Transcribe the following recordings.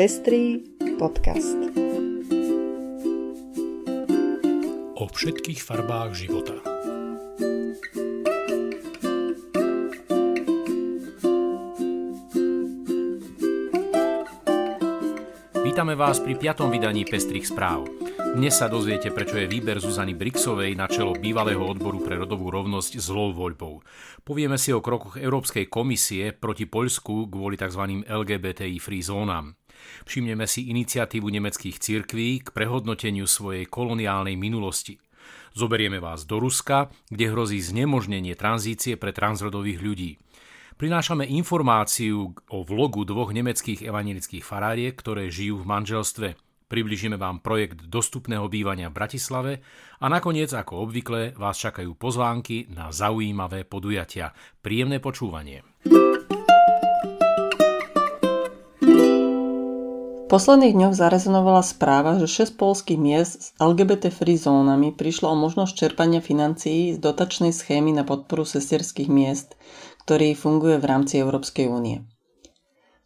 Pestrý podcast. O všetkých farbách života. Vítame vás pri piatom vydaní Pestrých správ. Dnes sa dozviete, prečo je výber Zuzany Brixovej na čelo bývalého odboru pre rodovú rovnosť zlou voľbou. Povieme si o krokoch Európskej komisie proti Poľsku kvôli tzv. LGBTI free zónam. Všimneme si iniciatívu nemeckých cirkví k prehodnoteniu svojej koloniálnej minulosti. Zoberieme vás do Ruska, kde hrozí znemožnenie tranzície pre transrodových ľudí. Prinášame informáciu o vlogu dvoch nemeckých evangelických faráriek, ktoré žijú v manželstve – Približíme vám projekt dostupného bývania v Bratislave a nakoniec, ako obvykle, vás čakajú pozvánky na zaujímavé podujatia. Príjemné počúvanie. Posledných dňoch zarezonovala správa, že 6 polských miest s LGBT free zónami prišlo o možnosť čerpania financií z dotačnej schémy na podporu sesterských miest, ktorý funguje v rámci Európskej únie.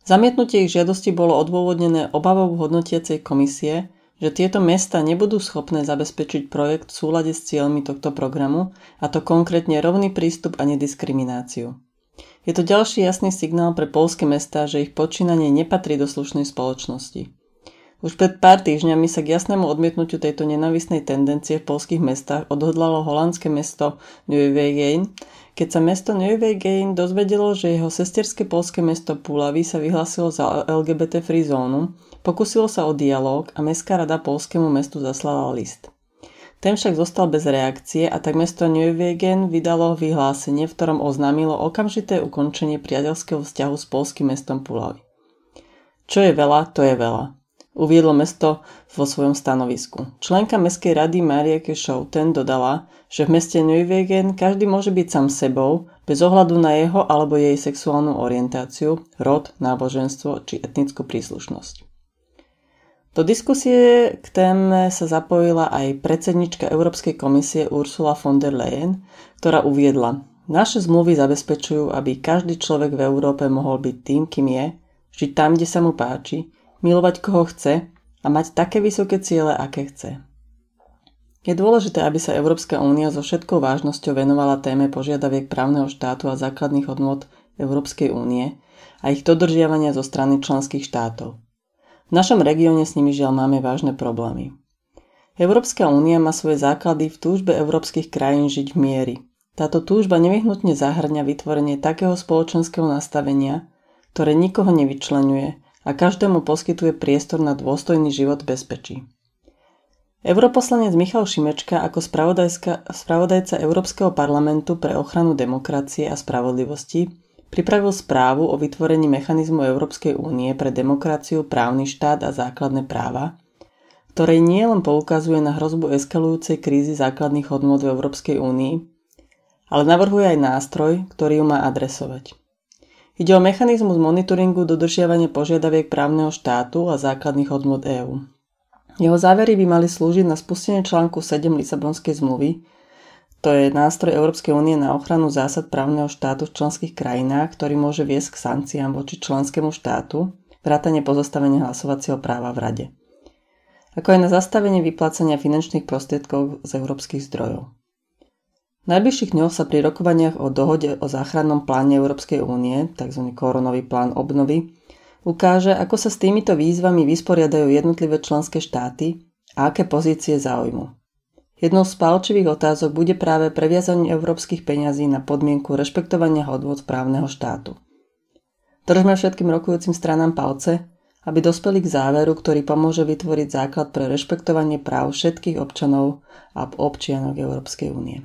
Zamietnutie ich žiadosti bolo odôvodnené obavou hodnotiacej komisie, že tieto mesta nebudú schopné zabezpečiť projekt v súlade s cieľmi tohto programu, a to konkrétne rovný prístup a nediskrimináciu. Je to ďalší jasný signál pre polské mesta, že ich počínanie nepatrí do slušnej spoločnosti. Už pred pár týždňami sa k jasnému odmietnutiu tejto nenavisnej tendencie v polských mestách odhodlalo holandské mesto Nieuwegein, keď sa mesto Nieuwegein dozvedelo, že jeho sesterské polské mesto Pulavy sa vyhlásilo za LGBT free zónu, pokusilo sa o dialog a Mestská rada polskému mestu zaslala list. Ten však zostal bez reakcie a tak mesto Nieuwegein vydalo vyhlásenie, v ktorom oznámilo okamžité ukončenie priateľského vzťahu s polským mestom Pulavy. Čo je veľa, to je veľa uviedlo mesto vo svojom stanovisku. Členka Mestskej rady Marieke Schouten dodala, že v meste Neuwegen každý môže byť sám sebou, bez ohľadu na jeho alebo jej sexuálnu orientáciu, rod, náboženstvo či etnickú príslušnosť. Do diskusie k téme sa zapojila aj predsednička Európskej komisie Ursula von der Leyen, ktorá uviedla, naše zmluvy zabezpečujú, aby každý človek v Európe mohol byť tým, kým je, žiť tam, kde sa mu páči, milovať koho chce a mať také vysoké ciele, aké chce. Je dôležité, aby sa Európska únia so všetkou vážnosťou venovala téme požiadaviek právneho štátu a základných hodnot Európskej únie a ich dodržiavania zo strany členských štátov. Našom regióne s nimi žiaľ máme vážne problémy. Európska únia má svoje základy v túžbe európskych krajín žiť v miery. Táto túžba nevyhnutne zahrňa vytvorenie takého spoločenského nastavenia, ktoré nikoho nevyčlenuje a každému poskytuje priestor na dôstojný život v bezpečí. Europoslanec Michal Šimečka ako spravodajca Európskeho parlamentu pre ochranu demokracie a spravodlivosti pripravil správu o vytvorení mechanizmu Európskej únie pre demokraciu, právny štát a základné práva, ktorej nie len poukazuje na hrozbu eskalujúcej krízy základných hodnôt v Európskej únii, ale navrhuje aj nástroj, ktorý ju má adresovať. Ide o mechanizmus monitoringu dodržiavania požiadaviek právneho štátu a základných hodnot EÚ. Jeho závery by mali slúžiť na spustenie článku 7 Lisabonskej zmluvy, to je nástroj Európskej únie na ochranu zásad právneho štátu v členských krajinách, ktorý môže viesť k sankciám voči členskému štátu, vrátane pozostavenia hlasovacieho práva v Rade. Ako aj na zastavenie vyplácania finančných prostriedkov z európskych zdrojov. V najbližších dňoch sa pri rokovaniach o dohode o záchrannom pláne Európskej únie, tzv. koronový plán obnovy, ukáže, ako sa s týmito výzvami vysporiadajú jednotlivé členské štáty a aké pozície záujmu. Jednou z palčivých otázok bude práve previazanie európskych peňazí na podmienku rešpektovania hodvod právneho štátu. Držme všetkým rokujúcim stranám palce, aby dospeli k záveru, ktorý pomôže vytvoriť základ pre rešpektovanie práv všetkých občanov a občianok Európskej únie.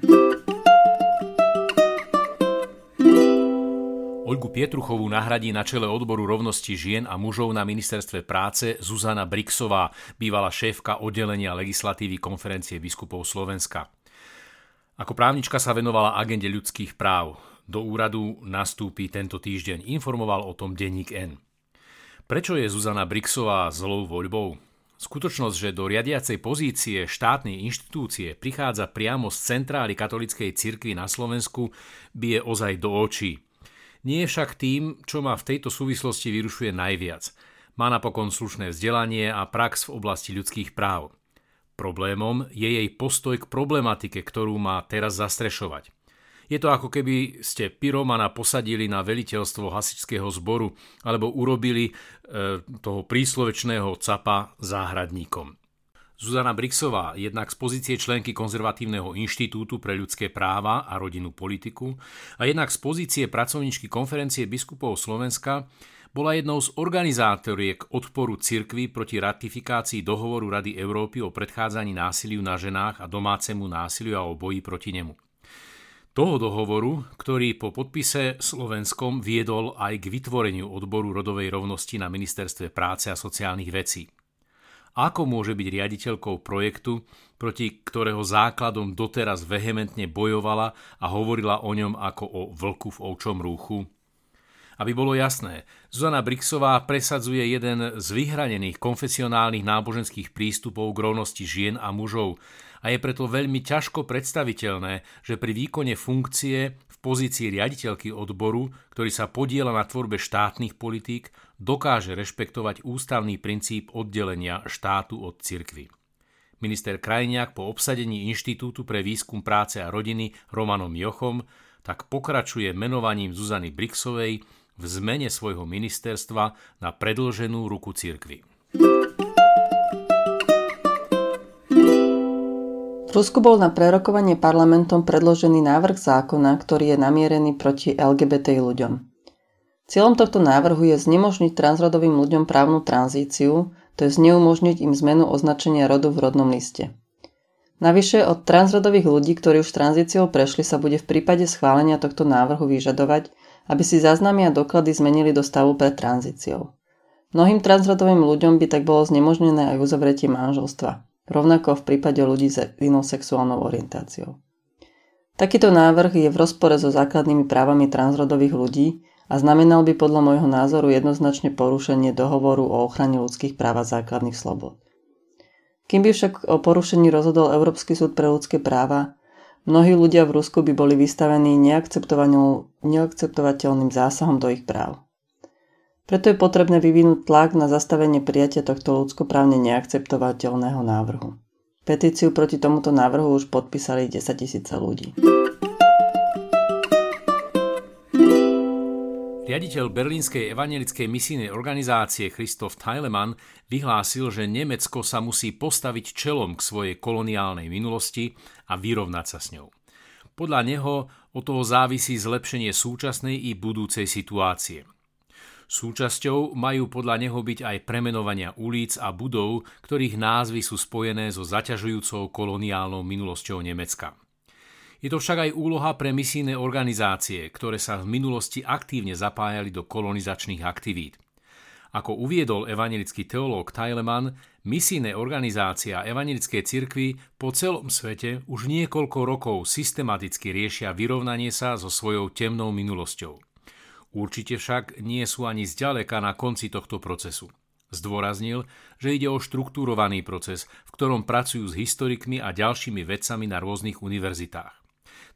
Olgu Pietruchovú nahradí na čele odboru rovnosti žien a mužov na ministerstve práce Zuzana Brixová, bývalá šéfka oddelenia legislatívy konferencie biskupov Slovenska. Ako právnička sa venovala agende ľudských práv. Do úradu nastúpi tento týždeň, informoval o tom denník N. Prečo je Zuzana Brixová zlou voľbou? Skutočnosť, že do riadiacej pozície štátnej inštitúcie prichádza priamo z centrály katolíckej cirkvi na Slovensku, bije ozaj do očí – nie je však tým, čo ma v tejto súvislosti vyrušuje najviac. Má napokon slušné vzdelanie a prax v oblasti ľudských práv. Problémom je jej postoj k problematike, ktorú má teraz zastrešovať. Je to ako keby ste pyromana posadili na veliteľstvo hasičského zboru alebo urobili e, toho príslovečného capa záhradníkom. Zuzana Brixová, jednak z pozície členky Konzervatívneho inštitútu pre ľudské práva a rodinnú politiku a jednak z pozície pracovničky konferencie biskupov Slovenska, bola jednou z organizátoriek odporu cirkvy proti ratifikácii dohovoru Rady Európy o predchádzaní násiliu na ženách a domácemu násiliu a o boji proti nemu. Toho dohovoru, ktorý po podpise Slovenskom viedol aj k vytvoreniu odboru rodovej rovnosti na Ministerstve práce a sociálnych vecí. Ako môže byť riaditeľkou projektu, proti ktorého základom doteraz vehementne bojovala a hovorila o ňom ako o vlku v ovčom rúchu? Aby bolo jasné, Zuzana Brixová presadzuje jeden z vyhranených konfesionálnych náboženských prístupov k rovnosti žien a mužov a je preto veľmi ťažko predstaviteľné, že pri výkone funkcie pozícii riaditeľky odboru, ktorý sa podiela na tvorbe štátnych politík, dokáže rešpektovať ústavný princíp oddelenia štátu od cirkvy. Minister Krajniak po obsadení Inštitútu pre výskum práce a rodiny Romanom Jochom tak pokračuje menovaním Zuzany Brixovej v zmene svojho ministerstva na predlženú ruku cirkvy. V Rusku bol na prerokovanie parlamentom predložený návrh zákona, ktorý je namierený proti LGBT ľuďom. Cieľom tohto návrhu je znemožniť transrodovým ľuďom právnu tranzíciu, to je zneumožniť im zmenu označenia rodu v rodnom liste. Navyše od transrodových ľudí, ktorí už tranzíciou prešli, sa bude v prípade schválenia tohto návrhu vyžadovať, aby si záznamy a doklady zmenili do stavu pred tranzíciou. Mnohým transrodovým ľuďom by tak bolo znemožnené aj uzavretie manželstva, rovnako v prípade ľudí s inou sexuálnou orientáciou. Takýto návrh je v rozpore so základnými právami transrodových ľudí a znamenal by podľa môjho názoru jednoznačne porušenie dohovoru o ochrane ľudských práv a základných slobod. Kým by však o porušení rozhodol Európsky súd pre ľudské práva, Mnohí ľudia v Rusku by boli vystavení neakceptovateľným zásahom do ich práv. Preto je potrebné vyvinúť tlak na zastavenie prijatia tohto ľudskoprávne neakceptovateľného návrhu. Petíciu proti tomuto návrhu už podpísali 10 tisíce ľudí. Riaditeľ berlínskej evangelickej misijnej organizácie Christoph Teilemann vyhlásil, že Nemecko sa musí postaviť čelom k svojej koloniálnej minulosti a vyrovnať sa s ňou. Podľa neho od toho závisí zlepšenie súčasnej i budúcej situácie. Súčasťou majú podľa neho byť aj premenovania ulic a budov, ktorých názvy sú spojené so zaťažujúcou koloniálnou minulosťou Nemecka. Je to však aj úloha pre misijné organizácie, ktoré sa v minulosti aktívne zapájali do kolonizačných aktivít. Ako uviedol evangelický teológ Tyleman, misijné organizácie a evangelické cirkvy po celom svete už niekoľko rokov systematicky riešia vyrovnanie sa so svojou temnou minulosťou. Určite však nie sú ani zďaleka na konci tohto procesu. Zdôraznil, že ide o štruktúrovaný proces, v ktorom pracujú s historikmi a ďalšími vedcami na rôznych univerzitách.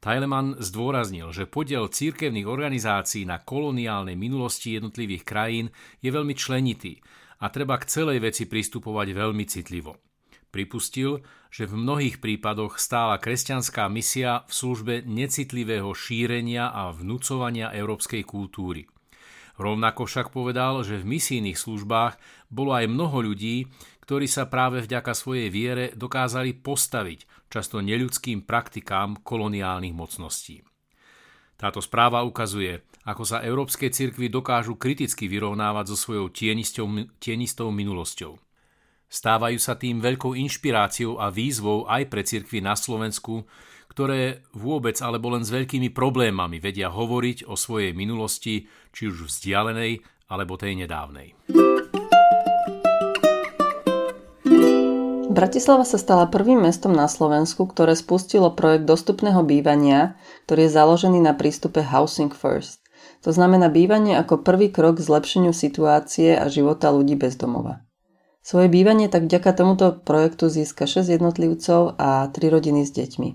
Tajleman zdôraznil, že podiel církevných organizácií na koloniálnej minulosti jednotlivých krajín je veľmi členitý a treba k celej veci pristupovať veľmi citlivo. Pripustil, že v mnohých prípadoch stála kresťanská misia v službe necitlivého šírenia a vnúcovania európskej kultúry. Rovnako však povedal, že v misijných službách bolo aj mnoho ľudí, ktorí sa práve vďaka svojej viere dokázali postaviť často neľudským praktikám koloniálnych mocností. Táto správa ukazuje, ako sa európske cirkvy dokážu kriticky vyrovnávať so svojou tienistou, minulosťou. Stávajú sa tým veľkou inšpiráciou a výzvou aj pre cirkvy na Slovensku, ktoré vôbec alebo len s veľkými problémami vedia hovoriť o svojej minulosti, či už vzdialenej alebo tej nedávnej. Bratislava sa stala prvým mestom na Slovensku, ktoré spustilo projekt dostupného bývania, ktorý je založený na prístupe Housing First. To znamená bývanie ako prvý krok k zlepšeniu situácie a života ľudí bez domova. Svoje bývanie tak vďaka tomuto projektu získa 6 jednotlivcov a 3 rodiny s deťmi.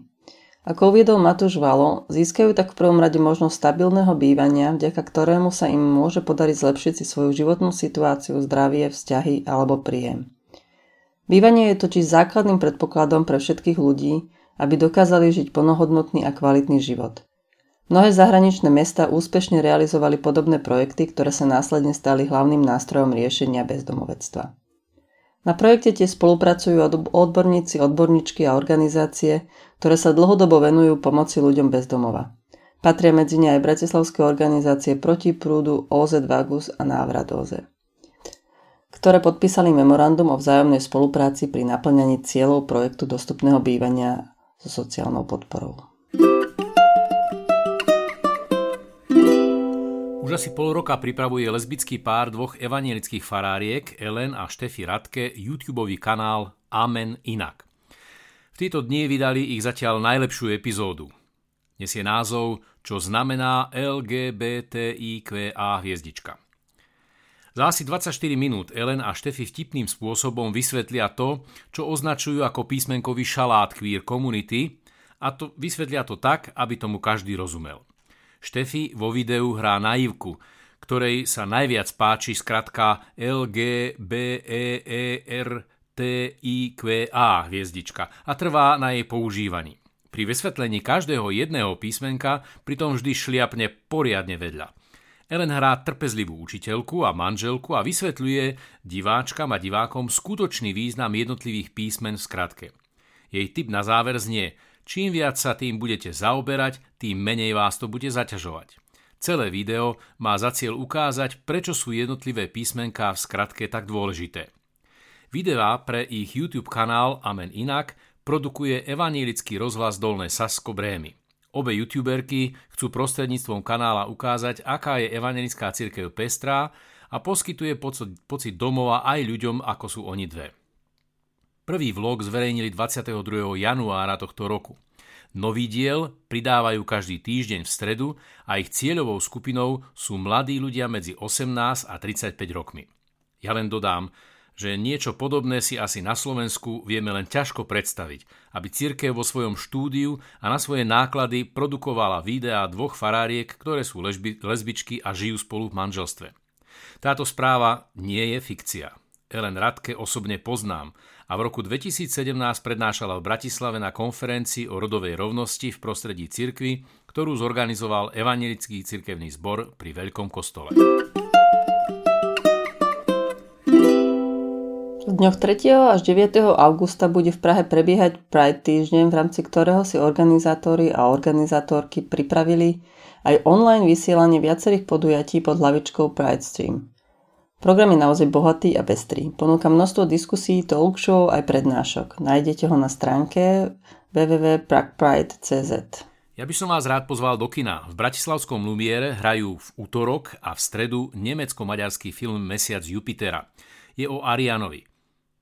Ako uviedol Matúš Valo, získajú tak v prvom rade možnosť stabilného bývania, vďaka ktorému sa im môže podariť zlepšiť si svoju životnú situáciu, zdravie, vzťahy alebo príjem. Bývanie je totiž základným predpokladom pre všetkých ľudí, aby dokázali žiť plnohodnotný a kvalitný život. Mnohé zahraničné mesta úspešne realizovali podobné projekty, ktoré sa následne stali hlavným nástrojom riešenia bezdomovectva. Na projekte tie spolupracujú odborníci, odborníčky a organizácie, ktoré sa dlhodobo venujú pomoci ľuďom bez domova. Patria medzi ne aj bratislavské organizácie Proti prúdu, OZ Vagus a Návrat OZ, ktoré podpísali memorandum o vzájomnej spolupráci pri naplňaní cieľov projektu dostupného bývania so sociálnou podporou. Už asi pol roka pripravuje lesbický pár dvoch evanielických faráriek, Ellen a Štefi Radke, YouTube kanál Amen Inak. V tieto dni vydali ich zatiaľ najlepšiu epizódu. Nesie názov Čo znamená LGBTIQA hviezdička. Za asi 24 minút Ellen a Štefi vtipným spôsobom vysvetlia to, čo označujú ako písmenkový šalát queer community a to vysvetlia to tak, aby tomu každý rozumel. Štefi vo videu hrá naivku, ktorej sa najviac páči skratka LGBERTIQA hviezdička a trvá na jej používaní. Pri vysvetlení každého jedného písmenka pritom vždy šliapne poriadne vedľa. Ellen hrá trpezlivú učiteľku a manželku a vysvetľuje diváčkam a divákom skutočný význam jednotlivých písmen v skratke. Jej tip na záver znie – Čím viac sa tým budete zaoberať, tým menej vás to bude zaťažovať. Celé video má za cieľ ukázať, prečo sú jednotlivé písmenká v skratke tak dôležité. Videá pre ich YouTube kanál Amen Inak produkuje evanílický rozhlas Dolné Sasko Brémy. Obe youtuberky chcú prostredníctvom kanála ukázať, aká je evangelická církev pestrá a poskytuje pocit domova aj ľuďom, ako sú oni dve. Prvý vlog zverejnili 22. januára tohto roku. Nový diel pridávajú každý týždeň v stredu a ich cieľovou skupinou sú mladí ľudia medzi 18 a 35 rokmi. Ja len dodám, že niečo podobné si asi na Slovensku vieme len ťažko predstaviť, aby církev vo svojom štúdiu a na svoje náklady produkovala videá dvoch faráriek, ktoré sú lesbi- lesbičky a žijú spolu v manželstve. Táto správa nie je fikcia. Ellen Radke osobne poznám a v roku 2017 prednášala v Bratislave na konferencii o rodovej rovnosti v prostredí cirkvy, ktorú zorganizoval Evangelický cirkevný zbor pri Veľkom kostole. V dňoch 3. až 9. augusta bude v Prahe prebiehať Pride týždeň, v rámci ktorého si organizátori a organizátorky pripravili aj online vysielanie viacerých podujatí pod hlavičkou Pride Stream. Program je naozaj bohatý a pestrý. Ponúka množstvo diskusí, talk show aj prednášok. Nájdete ho na stránke www.pragpride.cz. Ja by som vás rád pozval do kina. V Bratislavskom Lumiere hrajú v útorok a v stredu nemecko-maďarský film Mesiac Jupitera. Je o Arianovi,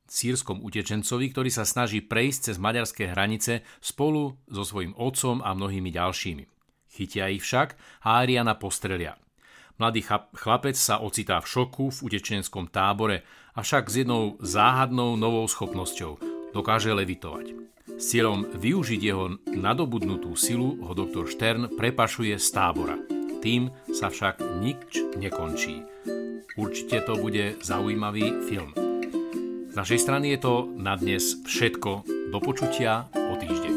sírskom utečencovi, ktorý sa snaží prejsť cez maďarské hranice spolu so svojím otcom a mnohými ďalšími. Chytia ich však a Ariana postrelia. Mladý chlapec sa ocitá v šoku v utečenskom tábore, avšak s jednou záhadnou novou schopnosťou. Dokáže levitovať. S cieľom využiť jeho nadobudnutú silu ho doktor Štern prepašuje z tábora. Tým sa však nič nekončí. Určite to bude zaujímavý film. Z našej strany je to na dnes všetko. Do počutia o týždeň.